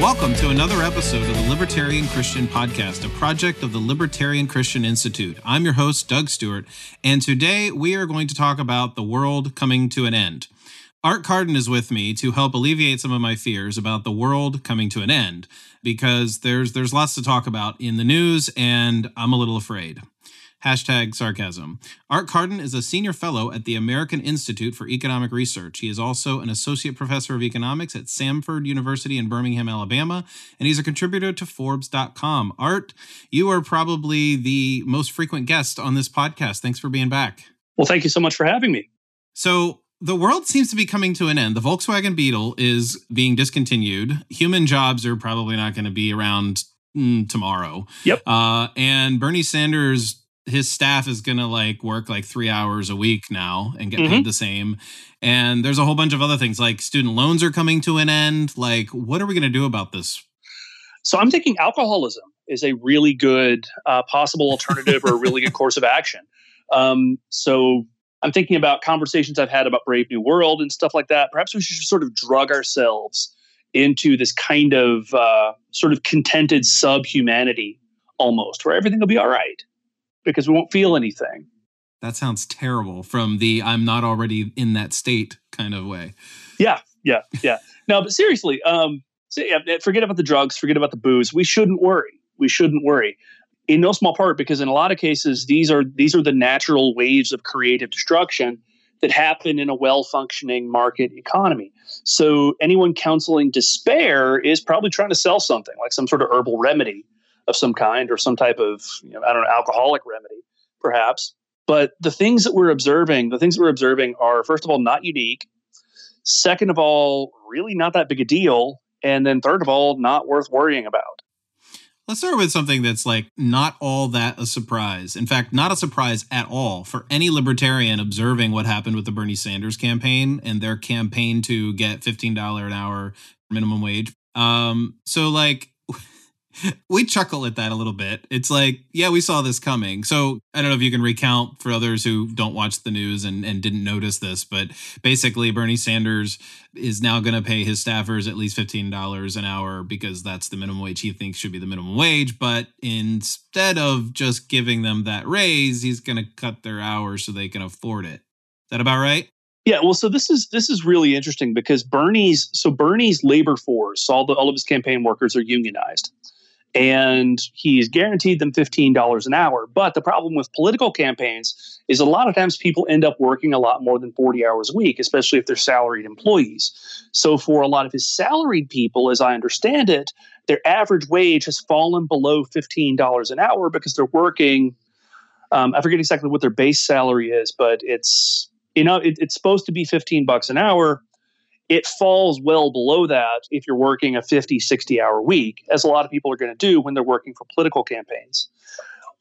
Welcome to another episode of the Libertarian Christian Podcast, a project of the Libertarian Christian Institute. I'm your host, Doug Stewart, and today we are going to talk about the world coming to an end. Art Carden is with me to help alleviate some of my fears about the world coming to an end because there's there's lots to talk about in the news and I'm a little afraid. Hashtag sarcasm. Art Carden is a senior fellow at the American Institute for Economic Research. He is also an associate professor of economics at Samford University in Birmingham, Alabama, and he's a contributor to Forbes.com. Art, you are probably the most frequent guest on this podcast. Thanks for being back. Well, thank you so much for having me. So, the world seems to be coming to an end. The Volkswagen Beetle is being discontinued. Human jobs are probably not going to be around mm, tomorrow. Yep. Uh, and Bernie Sanders, his staff is going to like work like three hours a week now and get mm-hmm. paid the same. And there's a whole bunch of other things like student loans are coming to an end. Like, what are we going to do about this? So I'm thinking alcoholism is a really good uh, possible alternative or a really good course of action. Um, so I'm thinking about conversations I've had about Brave New World and stuff like that. Perhaps we should sort of drug ourselves into this kind of uh, sort of contented subhumanity almost, where everything will be all right because we won't feel anything. That sounds terrible from the I'm not already in that state kind of way. Yeah, yeah, yeah. no, but seriously, um, so yeah, forget about the drugs, forget about the booze. We shouldn't worry. We shouldn't worry in no small part because in a lot of cases these are these are the natural waves of creative destruction that happen in a well-functioning market economy. So anyone counseling despair is probably trying to sell something like some sort of herbal remedy of some kind or some type of you know, I don't know alcoholic remedy perhaps. But the things that we're observing, the things that we're observing are first of all not unique. Second of all, really not that big a deal, and then third of all, not worth worrying about. Let's start with something that's like not all that a surprise. In fact, not a surprise at all for any libertarian observing what happened with the Bernie Sanders campaign and their campaign to get $15 an hour minimum wage. Um, so like we chuckle at that a little bit. It's like, yeah, we saw this coming. So I don't know if you can recount for others who don't watch the news and, and didn't notice this, but basically, Bernie Sanders is now going to pay his staffers at least $15 an hour because that's the minimum wage he thinks should be the minimum wage. But instead of just giving them that raise, he's going to cut their hours so they can afford it. Is that about right? Yeah, well, so this is this is really interesting because Bernie's so Bernie's labor force, all the all of his campaign workers are unionized and he's guaranteed them $15 an hour. But the problem with political campaigns is a lot of times people end up working a lot more than 40 hours a week, especially if they're salaried employees. So, for a lot of his salaried people, as I understand it, their average wage has fallen below $15 an hour because they're working. Um, I forget exactly what their base salary is, but it's you know it, it's supposed to be 15 bucks an hour it falls well below that if you're working a 50, 60 hour week, as a lot of people are going to do when they're working for political campaigns.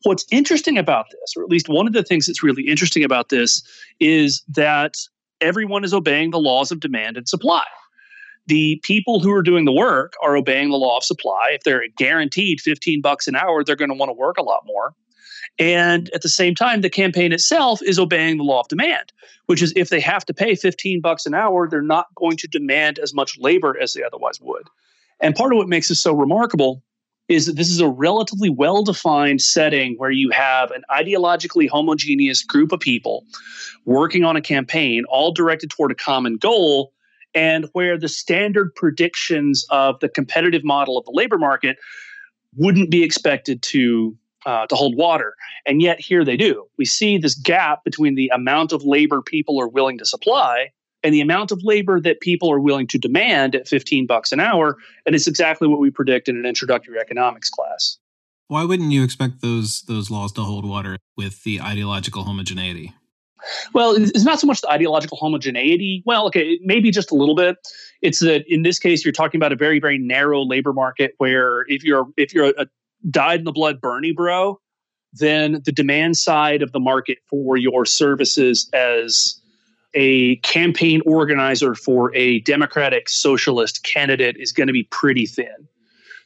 What's interesting about this, or at least one of the things that's really interesting about this, is that everyone is obeying the laws of demand and supply. The people who are doing the work are obeying the law of supply. If they're guaranteed 15 bucks an hour, they're going to want to work a lot more. And at the same time, the campaign itself is obeying the law of demand, which is if they have to pay 15 bucks an hour, they're not going to demand as much labor as they otherwise would. And part of what makes this so remarkable is that this is a relatively well defined setting where you have an ideologically homogeneous group of people working on a campaign, all directed toward a common goal, and where the standard predictions of the competitive model of the labor market wouldn't be expected to uh, to hold water. And yet here they do. We see this gap between the amount of labor people are willing to supply and the amount of labor that people are willing to demand at 15 bucks an hour. And it's exactly what we predict in an introductory economics class. Why wouldn't you expect those those laws to hold water with the ideological homogeneity? Well, it's not so much the ideological homogeneity. Well, okay, maybe just a little bit. It's that in this case, you're talking about a very, very narrow labor market where if you're if you're a, dyed in the blood Bernie bro, then the demand side of the market for your services as a campaign organizer for a Democratic socialist candidate is going to be pretty thin.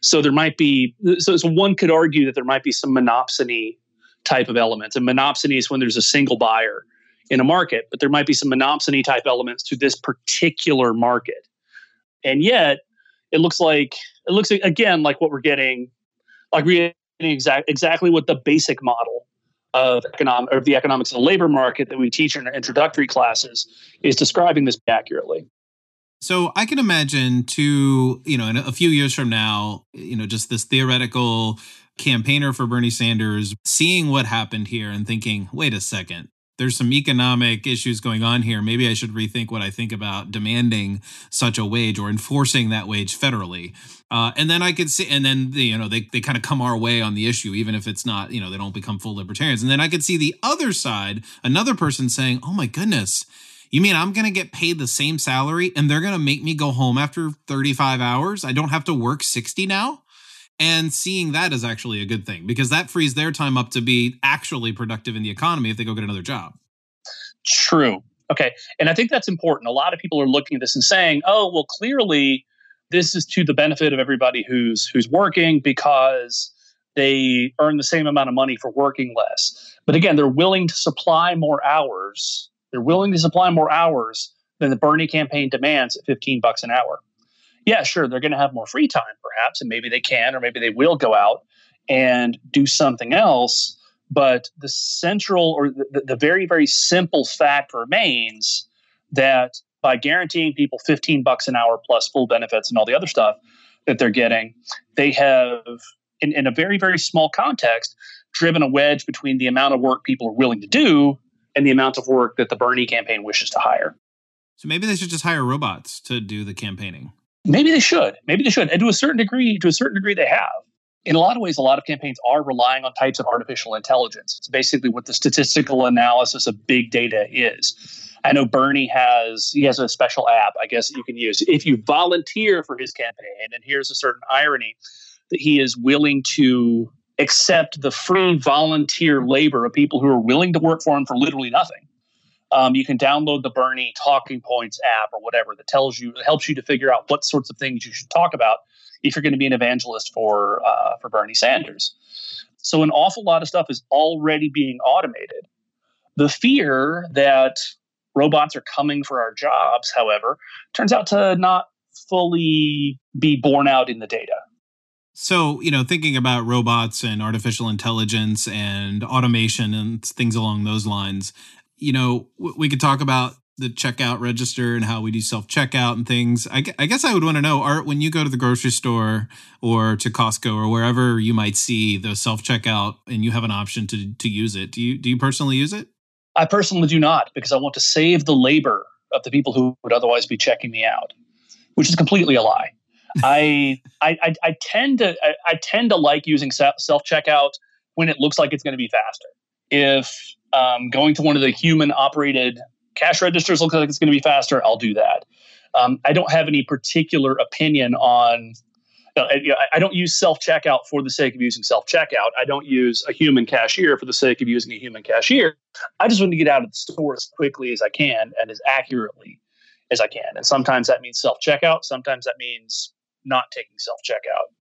So there might be, so, so one could argue that there might be some monopsony type of elements. And monopsony is when there's a single buyer in a market, but there might be some monopsony type elements to this particular market. And yet, it looks like it looks again like what we're getting, like we're exact, exactly what the basic model of economic of the economics of the labor market that we teach in our introductory classes is describing this accurately. So I can imagine to, you know, in a few years from now, you know, just this theoretical campaigner for Bernie Sanders seeing what happened here and thinking, wait a second, there's some economic issues going on here. Maybe I should rethink what I think about demanding such a wage or enforcing that wage federally. Uh, and then I could see, and then the, you know they they kind of come our way on the issue, even if it's not you know they don't become full libertarians. And then I could see the other side, another person saying, "Oh my goodness." You mean I'm going to get paid the same salary and they're going to make me go home after 35 hours? I don't have to work 60 now? And seeing that is actually a good thing because that frees their time up to be actually productive in the economy if they go get another job. True. Okay. And I think that's important. A lot of people are looking at this and saying, oh, well, clearly this is to the benefit of everybody who's who's working because they earn the same amount of money for working less. But again, they're willing to supply more hours they're willing to supply more hours than the Bernie campaign demands at 15 bucks an hour. Yeah, sure, they're going to have more free time perhaps, and maybe they can or maybe they will go out and do something else. But the central or the, the very, very simple fact remains that by guaranteeing people 15 bucks an hour plus full benefits and all the other stuff that they're getting, they have, in, in a very, very small context, driven a wedge between the amount of work people are willing to do and the amount of work that the Bernie campaign wishes to hire. So maybe they should just hire robots to do the campaigning. Maybe they should. Maybe they should. And to a certain degree, to a certain degree, they have. In a lot of ways, a lot of campaigns are relying on types of artificial intelligence. It's basically what the statistical analysis of big data is. I know Bernie has he has a special app, I guess you can use if you volunteer for his campaign. And here's a certain irony that he is willing to accept the free volunteer labor of people who are willing to work for him for literally nothing. Um, you can download the Bernie Talking Points app or whatever that tells you, helps you to figure out what sorts of things you should talk about if you're going to be an evangelist for uh, for Bernie Sanders. So an awful lot of stuff is already being automated. The fear that robots are coming for our jobs, however, turns out to not fully be borne out in the data. So, you know, thinking about robots and artificial intelligence and automation and things along those lines, you know, we could talk about the checkout register and how we do self checkout and things. I, I, guess I would want to know, Art, when you go to the grocery store or to Costco or wherever you might see the self checkout and you have an option to to use it, do you do you personally use it? I personally do not because I want to save the labor of the people who would otherwise be checking me out, which is completely a lie. I, I, I tend to I, I tend to like using self checkout when it looks like it's going to be faster. If um, going to one of the human operated cash registers looks like it's going to be faster, I'll do that. Um, I don't have any particular opinion on. I, I don't use self checkout for the sake of using self checkout. I don't use a human cashier for the sake of using a human cashier. I just want to get out of the store as quickly as I can and as accurately as I can. And sometimes that means self checkout. Sometimes that means not taking self checkout.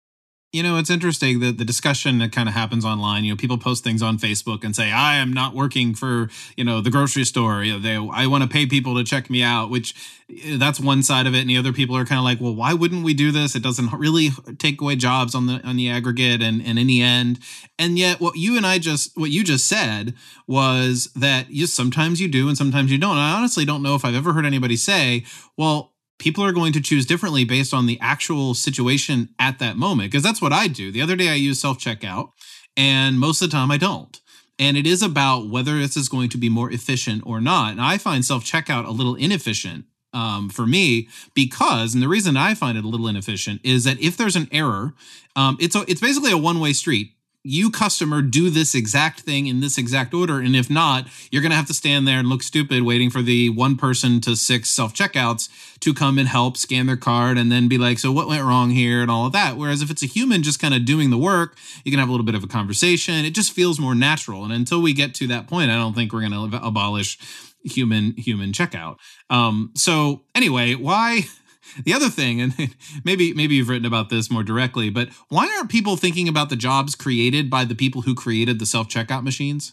You know, it's interesting that the discussion that kind of happens online. You know, people post things on Facebook and say, "I am not working for you know the grocery store. You know, they I want to pay people to check me out." Which eh, that's one side of it, and the other people are kind of like, "Well, why wouldn't we do this? It doesn't really take away jobs on the on the aggregate and and in the end." And yet, what you and I just what you just said was that you sometimes you do and sometimes you don't. And I honestly don't know if I've ever heard anybody say, "Well." People are going to choose differently based on the actual situation at that moment because that's what I do. The other day I used self checkout and most of the time I don't. And it is about whether this is going to be more efficient or not. And I find self checkout a little inefficient um, for me because, and the reason I find it a little inefficient is that if there's an error, um, it's a, it's basically a one way street you customer do this exact thing in this exact order and if not you're going to have to stand there and look stupid waiting for the one person to six self checkouts to come and help scan their card and then be like so what went wrong here? and all of that. Whereas if it's a human just kind of doing the work you can have a little bit of a conversation. It just feels more natural. And until we get to that point i don't think we're going to abolish human human checkout. Um so anyway why the other thing, and maybe maybe you've written about this more directly, but why aren't people thinking about the jobs created by the people who created the self checkout machines?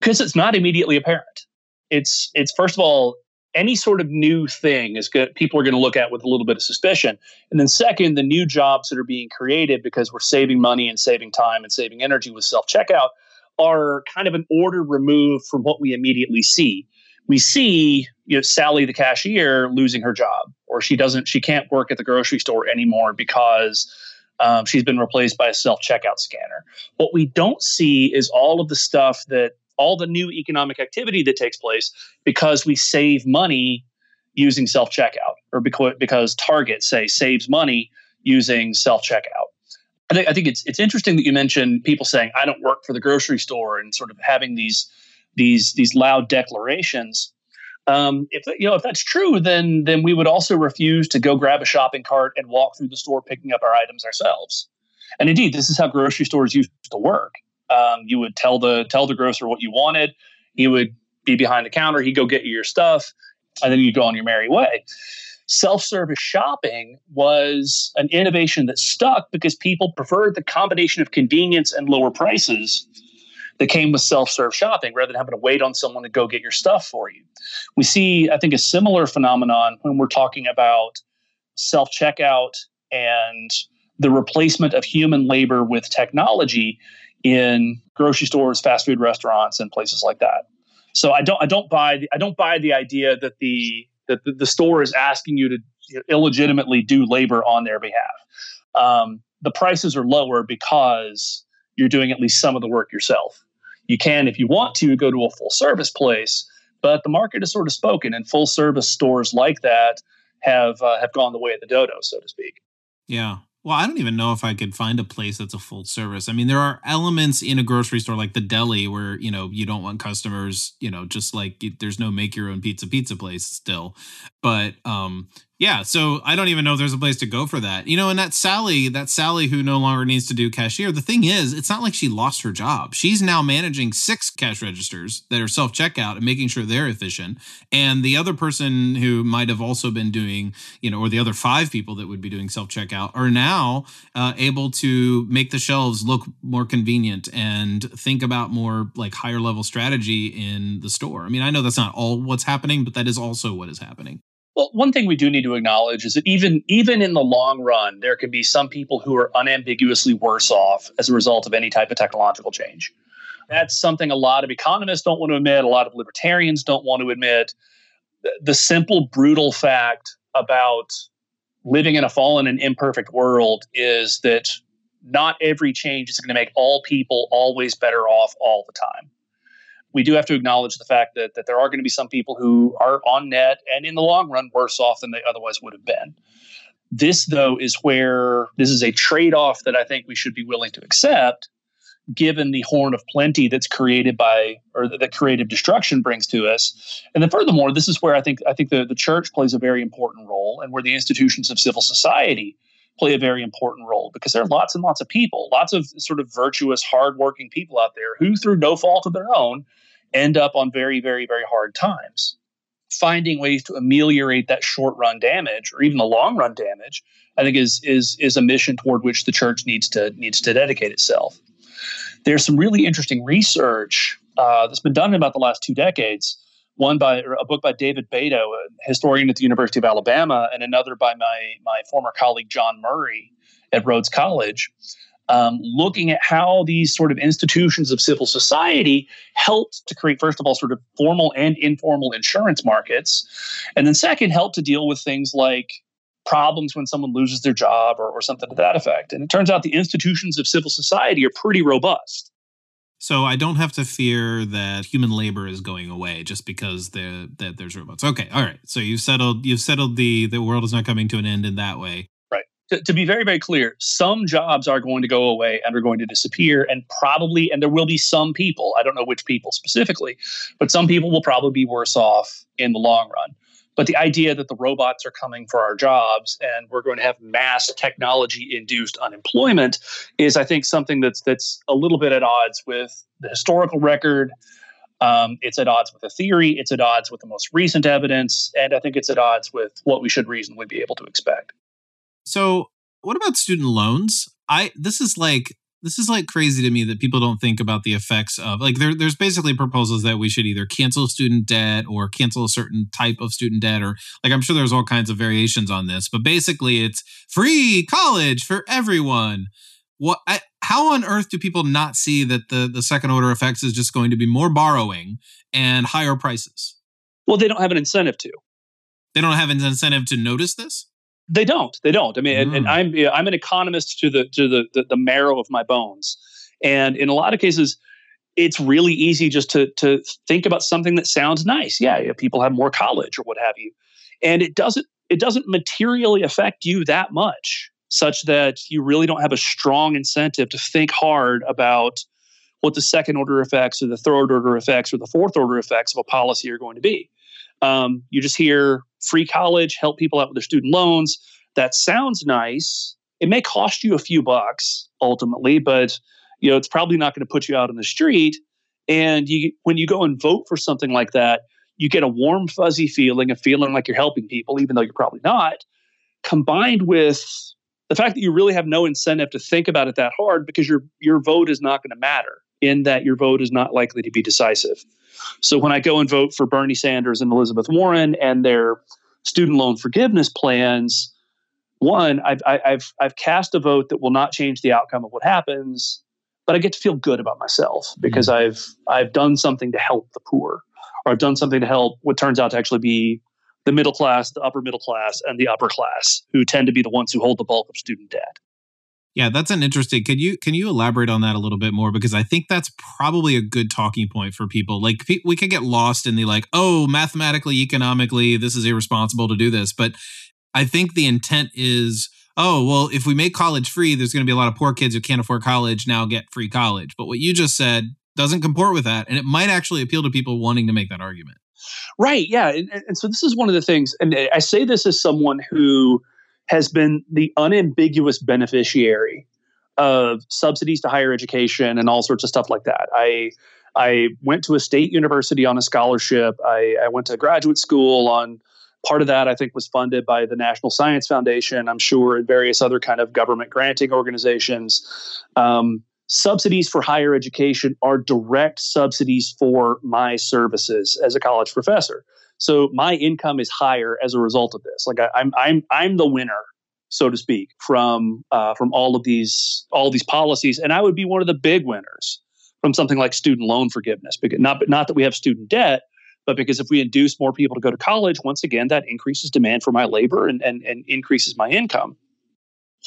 Because it's not immediately apparent. It's it's first of all any sort of new thing is good people are going to look at with a little bit of suspicion and then second the new jobs that are being created because we're saving money and saving time and saving energy with self checkout are kind of an order removed from what we immediately see we see you know Sally the cashier losing her job or she doesn't she can't work at the grocery store anymore because um, she's been replaced by a self checkout scanner. What we don't see is all of the stuff that all the new economic activity that takes place because we save money using self checkout or because because Target say saves money using self checkout. I think I think it's it's interesting that you mentioned people saying I don't work for the grocery store and sort of having these these these loud declarations. Um, if you know if that's true, then then we would also refuse to go grab a shopping cart and walk through the store picking up our items ourselves. And indeed, this is how grocery stores used to work. Um, you would tell the tell the grocer what you wanted. He would be behind the counter. He'd go get you your stuff, and then you'd go on your merry way. Self-service shopping was an innovation that stuck because people preferred the combination of convenience and lower prices that came with self-serve shopping rather than having to wait on someone to go get your stuff for you. We see, I think, a similar phenomenon when we're talking about self-checkout and the replacement of human labor with technology in grocery stores, fast food restaurants, and places like that. So I don't I don't buy the I don't buy the idea that the that the, the store is asking you to illegitimately do labor on their behalf. Um, the prices are lower because you're doing at least some of the work yourself. You can, if you want to, go to a full service place, but the market has sort of spoken, and full service stores like that have uh, have gone the way of the dodo, so to speak. Yeah, well, I don't even know if I could find a place that's a full service. I mean, there are elements in a grocery store like the deli where, you know, you don't want customers, you know, just like there's no make your own pizza pizza place still. But um yeah, so I don't even know if there's a place to go for that. You know, and that Sally, that Sally who no longer needs to do cashier, the thing is, it's not like she lost her job. She's now managing six cash registers that are self checkout and making sure they're efficient. And the other person who might have also been doing, you know, or the other five people that would be doing self checkout are now uh, able to make the shelves look more convenient and think about more like higher level strategy in the store. I mean, I know that's not all what's happening, but that is also what is happening. Well, one thing we do need to acknowledge is that even even in the long run, there can be some people who are unambiguously worse off as a result of any type of technological change. That's something a lot of economists don't want to admit, a lot of libertarians don't want to admit. The simple, brutal fact about living in a fallen and imperfect world is that not every change is going to make all people always better off all the time we do have to acknowledge the fact that, that there are going to be some people who are on net and in the long run worse off than they otherwise would have been. This, though, is where this is a trade off that I think we should be willing to accept given the horn of plenty that's created by or that creative destruction brings to us. And then furthermore, this is where I think I think the, the church plays a very important role and where the institutions of civil society play a very important role because there are lots and lots of people, lots of sort of virtuous, hardworking people out there who, through no fault of their own, end up on very, very, very hard times. Finding ways to ameliorate that short run damage or even the long run damage, I think is is is a mission toward which the church needs to needs to dedicate itself. There's some really interesting research uh, that's been done in about the last two decades. One by a book by David Beito, a historian at the University of Alabama, and another by my my former colleague John Murray at Rhodes College, um, looking at how these sort of institutions of civil society helped to create, first of all, sort of formal and informal insurance markets. And then, second, helped to deal with things like problems when someone loses their job or, or something to that effect. And it turns out the institutions of civil society are pretty robust. So I don't have to fear that human labor is going away just because that there's robots. Okay, all right. So you've settled you've settled the the world is not coming to an end in that way to, be very, very clear, some jobs are going to go away and are going to disappear, and probably, and there will be some people, I don't know which people specifically, but some people will probably be worse off in the long run. But the idea that the robots are coming for our jobs and we're going to have mass technology induced unemployment is, I think, something that's that's a little bit at odds with the historical record. Um, it's at odds with the theory. It's at odds with the most recent evidence, and I think it's at odds with what we should reasonably be able to expect. So, what about student loans? I this is like this is like crazy to me that people don't think about the effects of like there, there's basically proposals that we should either cancel student debt or cancel a certain type of student debt or like i'm sure there's all kinds of variations on this but basically it's free college for everyone. What I, how on earth do people not see that the the second order effects is just going to be more borrowing and higher prices? Well they don't have an incentive to. They don't have an incentive to notice this they don't. They don't. I mean, mm. and, and, mm. I'm you know, I'm an economist to the to the, the the marrow of my bones, and in a lot of cases, it's really easy just to to think about something that sounds nice. Yeah, yeah, people have more college or what have you, and it doesn't it doesn't materially affect you that much, such that you really don't have a strong incentive to think hard about what the second order effects or the third order effects or the fourth order effects of a policy are going to be. Um, you just hear free college, help people out with their student loans. That sounds nice. It may cost you a few bucks ultimately, but you know it's probably not going to put you out on the street. And you, when you go and vote for something like that, you get a warm, fuzzy feeling of feeling like you're helping people, even though you're probably not. Combined with the fact that you really have no incentive to think about it that hard because your your vote is not going to matter in that your vote is not likely to be decisive. So when I go and vote for Bernie Sanders and Elizabeth Warren and their student loan forgiveness plans, one, I've, I've, I've cast a vote that will not change the outcome of what happens, but I get to feel good about myself because mm-hmm. I've, I've done something to help the poor, or I've done something to help what turns out to actually be the middle class, the upper middle class, and the upper class, who tend to be the ones who hold the bulk of student debt. Yeah, that's an interesting. Can you can you elaborate on that a little bit more because I think that's probably a good talking point for people. Like we can get lost in the like, oh, mathematically, economically, this is irresponsible to do this, but I think the intent is, oh, well, if we make college free, there's going to be a lot of poor kids who can't afford college now get free college. But what you just said doesn't comport with that, and it might actually appeal to people wanting to make that argument. Right. Yeah. And, and so this is one of the things, and eh, I say this as someone who has been the unambiguous beneficiary of subsidies to higher education and all sorts of stuff like that. I I went to a state university on a scholarship. I, I went to graduate school on part of that. I think was funded by the National Science Foundation. I'm sure and various other kind of government granting organizations. Um, subsidies for higher education are direct subsidies for my services as a college professor. So my income is higher as a result of this. Like I, am I'm, I'm I'm the winner, so to speak, from uh, from all of these all of these policies, and I would be one of the big winners from something like student loan forgiveness. Because not not that we have student debt, but because if we induce more people to go to college, once again that increases demand for my labor and and, and increases my income.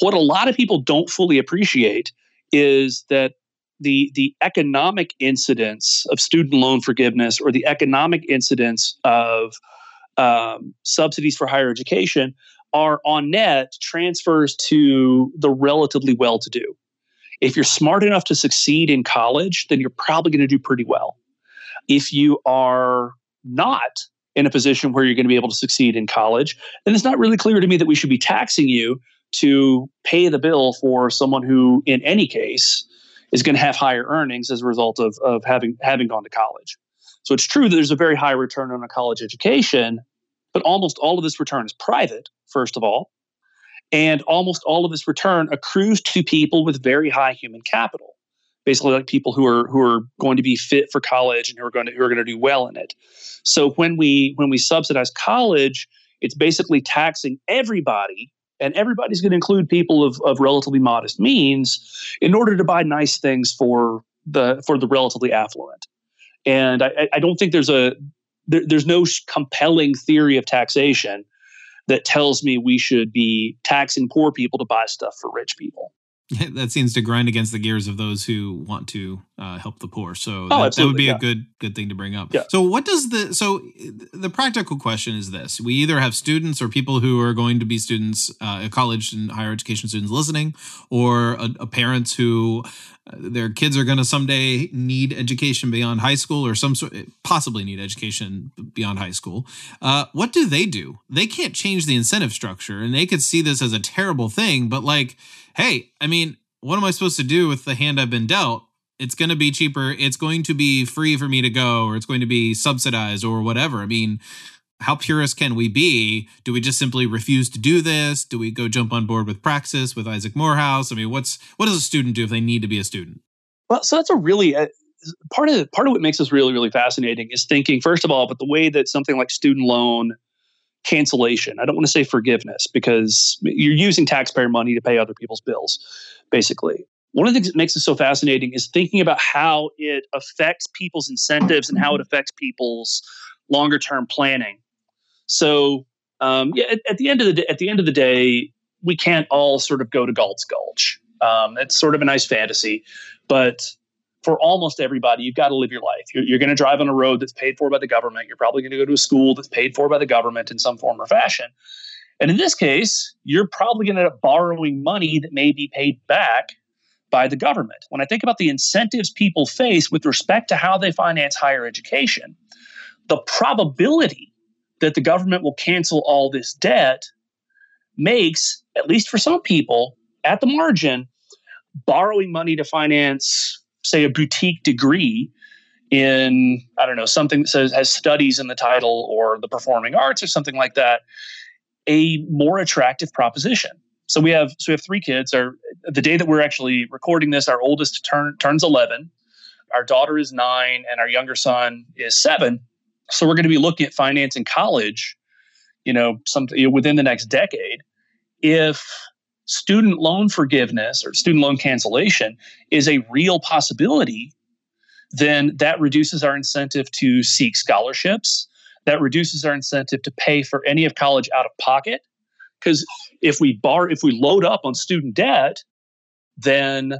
What a lot of people don't fully appreciate is that the the economic incidence of student loan forgiveness or the economic incidence of um, subsidies for higher education are on net transfers to the relatively well to do. If you're smart enough to succeed in college, then you're probably going to do pretty well. If you are not in a position where you're going to be able to succeed in college, then it's not really clear to me that we should be taxing you to pay the bill for someone who, in any case, is going to have higher earnings as a result of, of having having gone to college. So it's true that there's a very high return on a college education, but almost all of this return is private, first of all. And almost all of this return accrues to people with very high human capital. Basically, like people who are who are going to be fit for college and who are going to who are going to do well in it. So when we when we subsidize college, it's basically taxing everybody and everybody's going to include people of, of relatively modest means in order to buy nice things for the for the relatively affluent. And i, I don't think there's a there, there's no compelling theory of taxation that tells me we should be taxing poor people to buy stuff for rich people that seems to grind against the gears of those who want to uh, help the poor. So oh, that, that, would be yeah. a good good thing to bring up. Yeah. So what does the so the practical question is this: We either have students or people who are going to be students, uh, college and higher education students listening, or a, a parents who uh, their kids are going to someday need education beyond high school or some sort possibly need education beyond high school. Uh, what do they do? They can't change the incentive structure and they could see this as a terrible thing but like hey i mean what am i supposed to do with the hand i've been dealt? It's going to be cheaper. It's going to be free for me to go or it's going to be subsidized or whatever. I mean how purist can we be? Do we just simply refuse to do this? Do we go jump on board with Praxis with Isaac Morehouse? I mean, what's what does a student do if they need to be a student? Well, so that's a really uh, part of part of what makes this really really fascinating is thinking first of all, but the way that something like student loan cancellation. I don't want to say forgiveness because you're using taxpayer money to pay other people's bills, basically. One of the things that makes it so fascinating is thinking about how it affects people's incentives and how it affects people's longer term planning. So um, yeah, at, at, the end of the day, at the end of the day, we can't all sort of go to Galt's Gulch. Um, it's sort of a nice fantasy, but for almost everybody, you've got to live your life. You're, you're going to drive on a road that's paid for by the government. You're probably going to go to a school that's paid for by the government in some form or fashion. And in this case, you're probably going to end up borrowing money that may be paid back by the government. When I think about the incentives people face with respect to how they finance higher education, the probability that the government will cancel all this debt makes, at least for some people, at the margin, borrowing money to finance, say, a boutique degree in, I don't know, something that says has studies in the title or the performing arts or something like that, a more attractive proposition. So we have so we have three kids. Our the day that we're actually recording this, our oldest turn, turns eleven, our daughter is nine, and our younger son is seven. So we're going to be looking at financing college, you know, something you know, within the next decade. If student loan forgiveness or student loan cancellation is a real possibility, then that reduces our incentive to seek scholarships. That reduces our incentive to pay for any of college out of pocket. Because if we bar, if we load up on student debt, then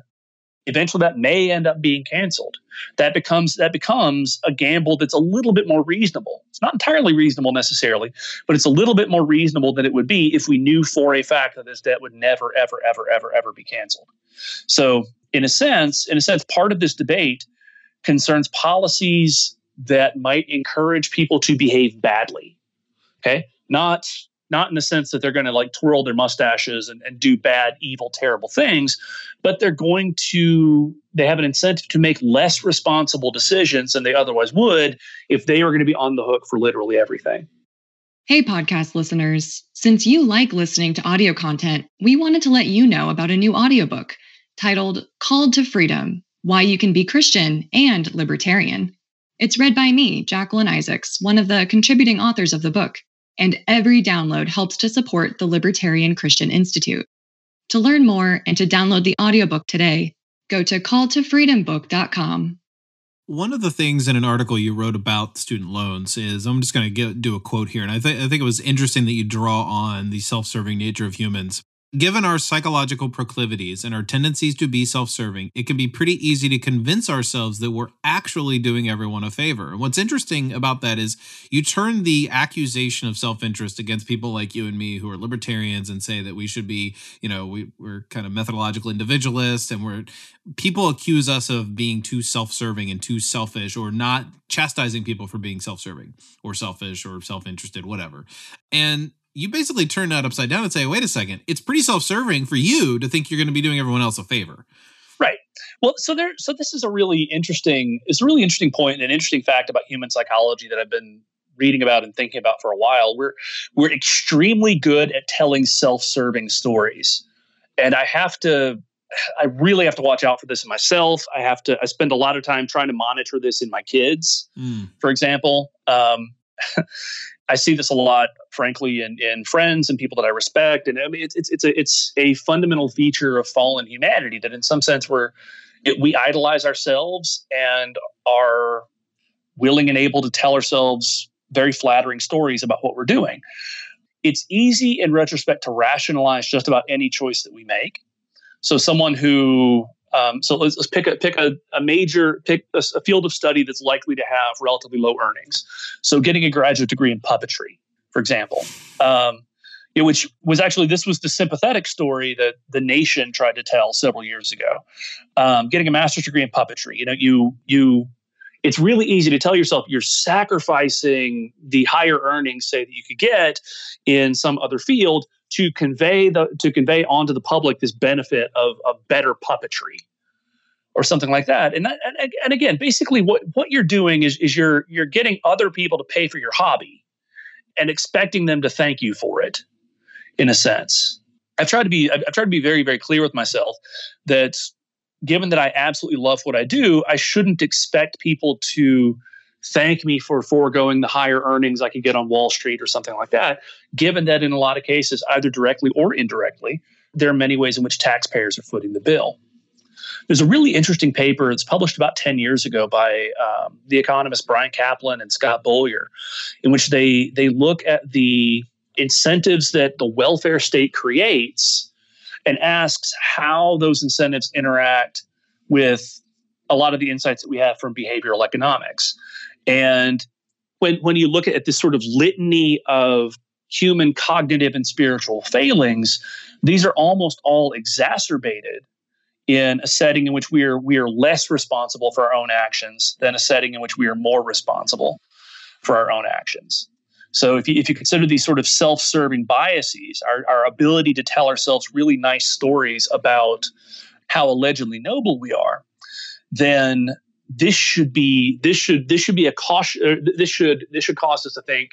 eventually that may end up being canceled. That becomes that becomes a gamble that's a little bit more reasonable. It's not entirely reasonable necessarily but it's a little bit more reasonable than it would be if we knew for a fact that this debt would never ever ever ever ever be canceled. So in a sense in a sense part of this debate concerns policies that might encourage people to behave badly okay? Not not in the sense that they're going to like twirl their mustaches and, and do bad, evil, terrible things, but they're going to, they have an incentive to make less responsible decisions than they otherwise would if they are going to be on the hook for literally everything. Hey, podcast listeners. Since you like listening to audio content, we wanted to let you know about a new audiobook titled Called to Freedom Why You Can Be Christian and Libertarian. It's read by me, Jacqueline Isaacs, one of the contributing authors of the book and every download helps to support the Libertarian Christian Institute. To learn more and to download the audiobook today, go to calltofreedombook.com. One of the things in an article you wrote about student loans is I'm just going to do a quote here, and I, th- I think it was interesting that you draw on the self serving nature of humans. Given our psychological proclivities and our tendencies to be self serving, it can be pretty easy to convince ourselves that we're actually doing everyone a favor. And what's interesting about that is you turn the accusation of self interest against people like you and me who are libertarians and say that we should be, you know, we, we're kind of methodological individualists and we're people accuse us of being too self serving and too selfish or not chastising people for being self serving or selfish or self interested, whatever. And you basically turn that upside down and say, wait a second, it's pretty self-serving for you to think you're going to be doing everyone else a favor. Right. Well, so there so this is a really interesting it's a really interesting point and an interesting fact about human psychology that I've been reading about and thinking about for a while. We're we're extremely good at telling self-serving stories. And I have to I really have to watch out for this in myself. I have to I spend a lot of time trying to monitor this in my kids. Mm. For example, um, I see this a lot, frankly, in, in friends and people that I respect. And I mean, it's, it's, it's, a, it's a fundamental feature of fallen humanity that in some sense we're, it, we idolize ourselves and are willing and able to tell ourselves very flattering stories about what we're doing. It's easy in retrospect to rationalize just about any choice that we make. So someone who um, so let's, let's pick a pick a, a major pick a, a, field of study that's likely to have relatively low earnings. So getting a graduate degree in puppetry, for example, um, you know, which was actually this was the sympathetic story that the nation tried to tell several years ago. Um, getting a master's degree in puppetry, you know, you you it's really easy to tell yourself you're sacrificing the higher earnings, say that you could get in some other field to convey the to convey onto the public this benefit of, of better puppetry or something like that. And, and and again, basically what what you're doing is is you're you're getting other people to pay for your hobby and expecting them to thank you for it in a sense. I've tried to be I've tried to be very very clear with myself that given that I absolutely love what I do, I shouldn't expect people to thank me for foregoing the higher earnings I could get on Wall Street or something like that, given that in a lot of cases, either directly or indirectly, there are many ways in which taxpayers are footing the bill. There's a really interesting paper. that's published about 10 years ago by um, the economists Bryan Caplan and Scott Beaulier, in which they, they look at the incentives that the welfare state creates and asks how those incentives interact with a lot of the insights that we have from behavioral economics. And when, when you look at this sort of litany of human cognitive and spiritual failings, these are almost all exacerbated in a setting in which we are we are less responsible for our own actions than a setting in which we are more responsible for our own actions. So if you, if you consider these sort of self-serving biases, our, our ability to tell ourselves really nice stories about how allegedly noble we are, then this should be this should this should be a caution. This should this should cause us to think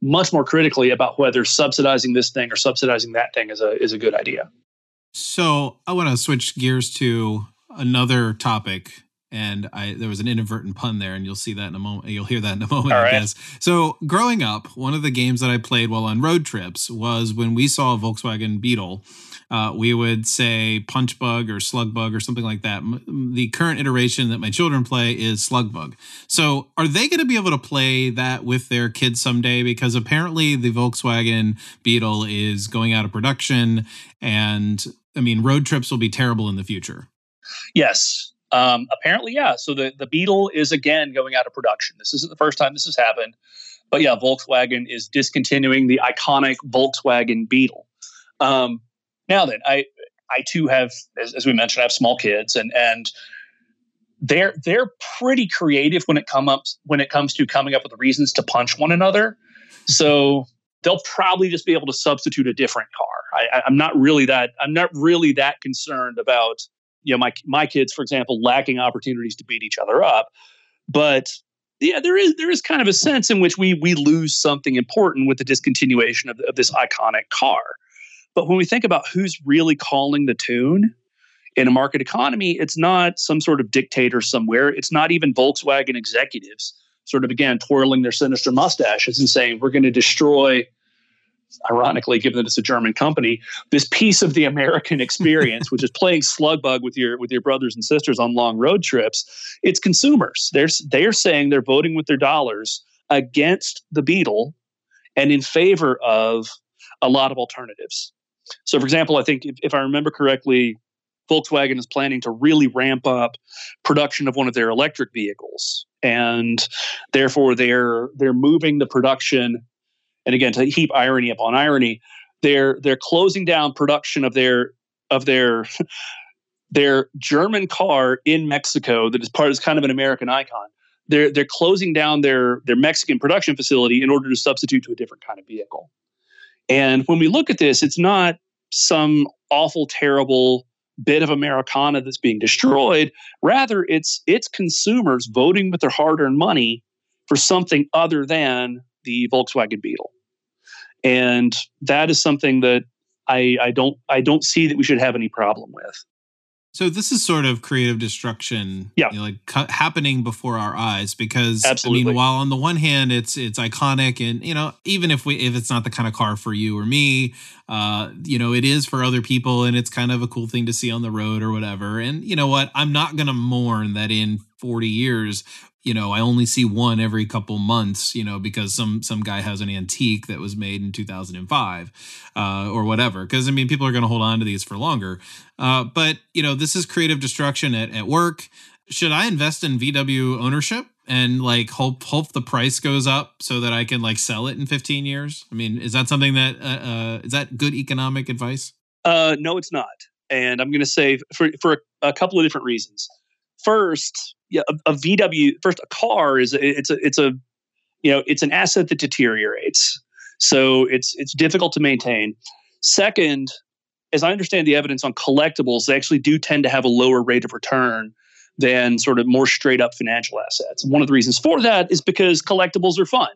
much more critically about whether subsidizing this thing or subsidizing that thing is a is a good idea. So I want to switch gears to another topic and I there was an inadvertent pun there, and you'll see that in a moment. You'll hear that in a moment, All I right. guess. So, growing up, one of the games that I played while on road trips was when we saw a Volkswagen Beetle. Uh, we would say punch bug or slug bug or something like that. The current iteration that my children play is slug bug. So, are they going to be able to play that with their kids someday? Because apparently, the Volkswagen Beetle is going out of production, and I mean, road trips will be terrible in the future. Yes, um, apparently, yeah. So the, the Beetle is again going out of production. This isn't the first time this has happened. But yeah, Volkswagen is discontinuing the iconic Volkswagen Beetle. Um, now then, I I too have, as, as, we mentioned, I have small kids, and and they're they're pretty creative when it come up when it comes to coming up with reasons to punch one another. So they'll probably just be able to substitute a different car. I, I'm not really that I'm not really that concerned about you know my my kids for example lacking opportunities to beat each other up but yeah there is there is kind of a sense in which we we lose something important with the discontinuation of, of this iconic car but when we think about who's really calling the tune in a market economy it's not some sort of dictator somewhere it's not even volkswagen executives sort of again twirling their sinister mustaches and saying we're going to destroy ironically, given that it's a German company, this piece of the American experience, which is playing slug bug with your with your brothers and sisters on long road trips, it's consumers. They're they're saying they're voting with their dollars against the Beetle and in favor of a lot of alternatives. So, for example, I think if, if I remember correctly, Volkswagen is planning to really ramp up production of one of their electric vehicles, and therefore they're they're moving the production and again to heap irony upon irony, they're they're closing down production of their of their their German car in Mexico that is part is kind of an American icon. They're they're closing down their their Mexican production facility in order to substitute to a different kind of vehicle. And when we look at this, it's not some awful, terrible bit of Americana that's being destroyed. Rather, it's it's consumers voting with their hard-earned money for something other than the Volkswagen Beetle. And that is something that I, I don't I don't see that we should have any problem with. So this is sort of creative destruction, yeah, you know, like cu- happening before our eyes. Because Absolutely. I mean, while on the one hand it's it's iconic, and you know, even if we if it's not the kind of car for you or me, uh, you know, it is for other people, and it's kind of a cool thing to see on the road or whatever. And you know what, I'm not gonna mourn that in 40 years you know i only see one every couple months you know because some some guy has an antique that was made in 2005 uh, or whatever because i mean people are going to hold on to these for longer. Uh, but you know this is creative destruction at, at work. Should i invest in vw ownership and like hope hope the price goes up so that i can like sell it in 15 years? I mean is that something that uh, uh is that good economic advice? Uh no it's not. And i'm going to say for for a, a couple of different reasons. First yeah, a, a, VW first a car is it's a it's a you know it's an asset that deteriorates, so it's it's difficult to maintain. Second, as I understand the evidence on collectibles, they actually do tend to have a lower rate of return than sort of more straight up financial assets. One of the reasons for that is because collectibles are fun.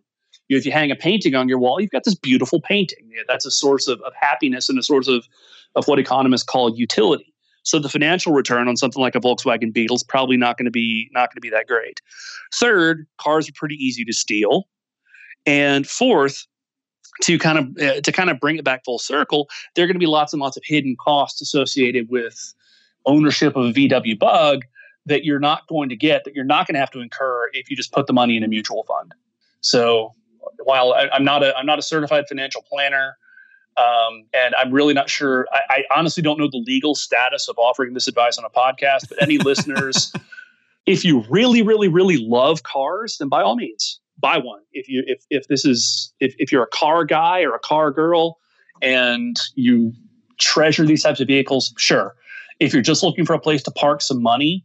You know, if you hang a painting on your wall, you've got this beautiful painting. You know, that's a source of, of happiness and a source of, of what economists call utility. So the financial return on something like a Volkswagen Beetle is probably not going to be not going to be that great. Third, cars are pretty easy to steal. And fourth, to kind of uh, to kind of bring it back full circle, there are going to be lots and lots of hidden costs associated with ownership of a VW Bug that you're not going to get that you're not going to have to incur if you just put the money in a mutual fund. So while I, am not a I'm not a certified financial planner, um, and I'm really not sure. I, I, honestly don't know the legal status of offering this advice on a podcast. But any listeners, if you really, really, really love cars, then by all means buy one. If you if if this is if if you're a car guy or a car girl, and you treasure these types of vehicles, sure. If you're just looking for a place to park some money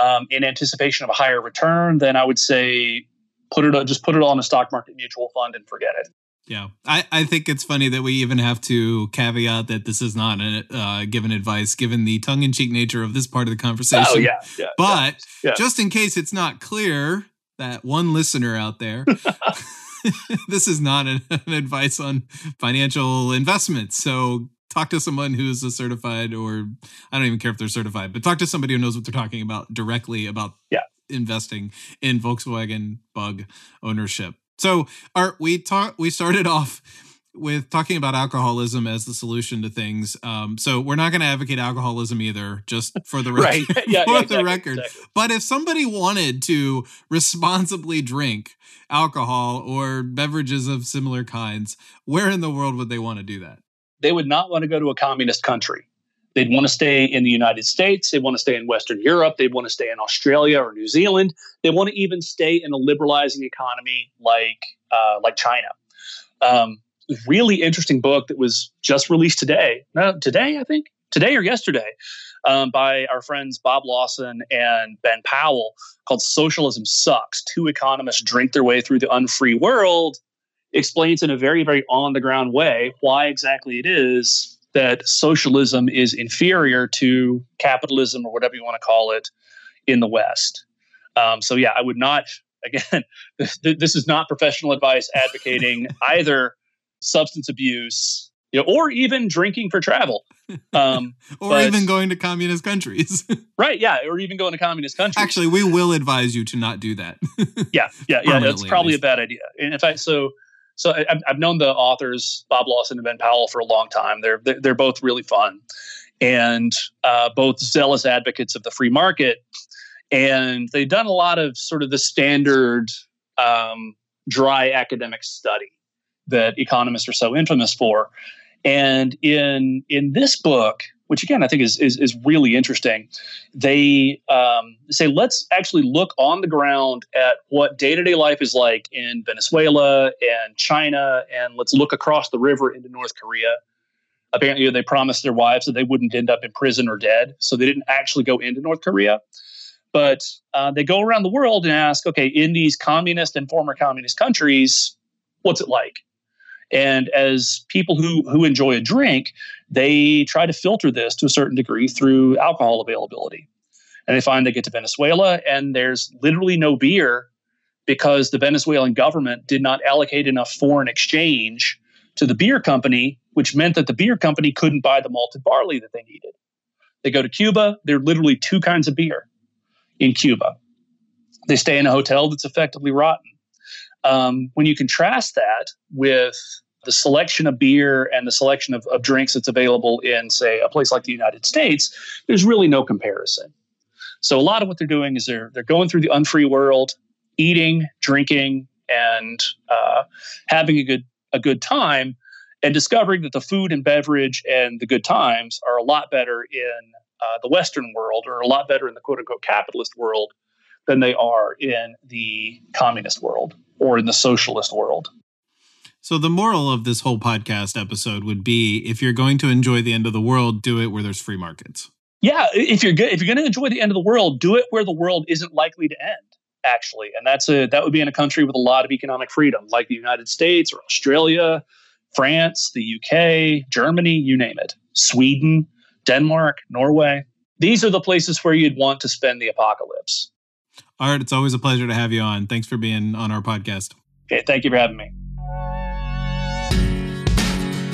um, in anticipation of a higher return, then I would say put it just put it all in a stock market mutual fund and forget it. Yeah, I, I think it's funny that we even have to caveat that this is not a uh, given advice, given the tongue in cheek nature of this part of the conversation. Oh yeah, yeah. But yeah, yeah. just in case it's not clear, that one listener out there, this is not an, an advice on financial investments. So talk to someone who's a certified, or I don't even care if they're certified, but talk to somebody who knows what they're talking about directly about yeah. investing in Volkswagen Bug ownership. So, Art, we talked. We started off with talking about alcoholism as the solution to things. Um, so we're not going to advocate alcoholism either, just for the record. right. yeah, for yeah, exactly, the record. Exactly. But if somebody wanted to responsibly drink alcohol or beverages of similar kinds, where in the world would they want to do that? They would not want to go to a communist country. They'd want to stay in the United States. They want to stay in Western Europe. They want to stay in Australia or New Zealand. They want to even stay in a liberalizing economy like uh, like China. Um, really interesting book that was just released today. Today I think today or yesterday um, by our friends Bob Lawson and Ben Powell called "Socialism Sucks." Two economists drink their way through the unfree world. Explains in a very very on the ground way why exactly it is that socialism is inferior to capitalism or whatever you want to call it in the West. Um, so, yeah, I would not, again, this, this is not professional advice advocating either substance abuse you know, or even drinking for travel. Um, or but, even going to communist countries. right. Yeah. Or even going to communist countries. Actually, we will advise you to not do that. yeah. Yeah. Yeah. That's probably a bad idea. And in fact, so so I, have known the authors Bob Lawson and Ben Powell for a long time. They're they're, both really fun, and uh, both zealous advocates of the free market. And they've done a lot of sort of the standard um, dry academic study that economists are so infamous for. And in in this book, which again I think is is, is really interesting. They um, say let's actually look on the ground at what day to day life is like in Venezuela and China, and let's look across the river into North Korea. Apparently, they promised their wives that they wouldn't end up in prison or dead, so they didn't actually go into North Korea. But uh, they go around the world and ask, okay, in these communist and former communist countries, what's it like? And as people who who enjoy a drink, they try to filter this to a certain degree through alcohol availability. And they find they get to Venezuela and there's literally no beer because the Venezuelan government did not allocate enough foreign exchange to the beer company, which meant that the beer company couldn't buy the malted barley that they needed. They go to Cuba, there are literally two kinds of beer in Cuba. They stay in a hotel that's effectively rotten. Um, when you contrast that with the selection of beer and the selection of, of drinks that's available in, say, a place like the United States, there's really no comparison. So a lot of what they're doing is they're they're going through the unfree world, eating, drinking, and uh, having a good a good time, and discovering that the food and beverage and the good times are a lot better in uh, the Western world, or a lot better in the quote unquote capitalist world than they are in the communist world or in the socialist world. So the moral of this whole podcast episode would be if you're going to enjoy the end of the world, do it where there's free markets. Yeah, if you're good, if you're going to enjoy the end of the world, do it where the world isn't likely to end. Actually, and that's a that would be in a country with a lot of economic freedom, like the United States or Australia, France, the UK, Germany, you name it, Sweden, Denmark, Norway. These are the places where you'd want to spend the apocalypse. Art, it's always a pleasure to have you on. Thanks for being on our podcast. Okay, thank you for having me.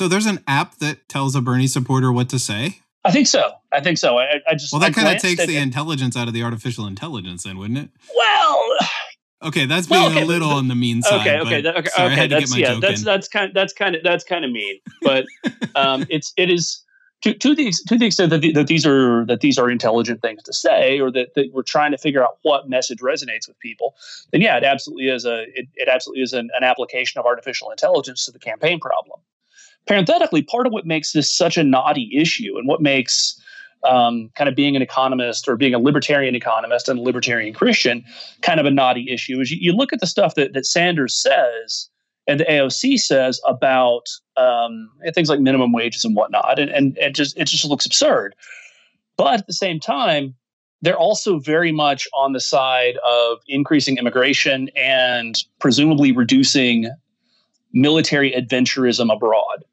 So there's an app that tells a Bernie supporter what to say. I think so. I think so. I, I just well, that kind of takes the it. intelligence out of the artificial intelligence, then, wouldn't it? well. Okay, that's being Well, okay, a little on the mean side. Okay, okay, that- okay, sorry, I okay. had to get That's my yeah. joke That's in. that's kind that's kind of that's kind of mean, but um, it's it is to to the to the extent that, the, that these are that these are intelligent things to say, or that, that we're trying to figure out what message resonates with people. Then yeah, it absolutely is a it, it absolutely is an, an application of artificial intelligence to the campaign problem. Parenthetically, part of what makes this such a knotty issue, and what makes um, kind of being an economist or being a libertarian economist and a libertarian Christian kind of a knotty issue is you, you look at the stuff that, that Sanders says and the AOC says about um, things like minimum wages and whatnot, and, and it just it just looks absurd. But at the same time, they're also very much on the side of increasing immigration and presumably reducing military adventurism abroad.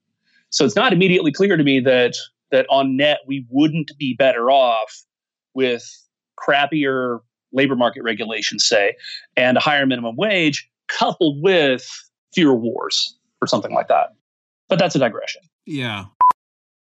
So it's not immediately clear to me that that on net we wouldn't be better off with crappier labor market regulations, say, and a higher minimum wage coupled with fewer wars or something like that. But that's a digression. Yeah.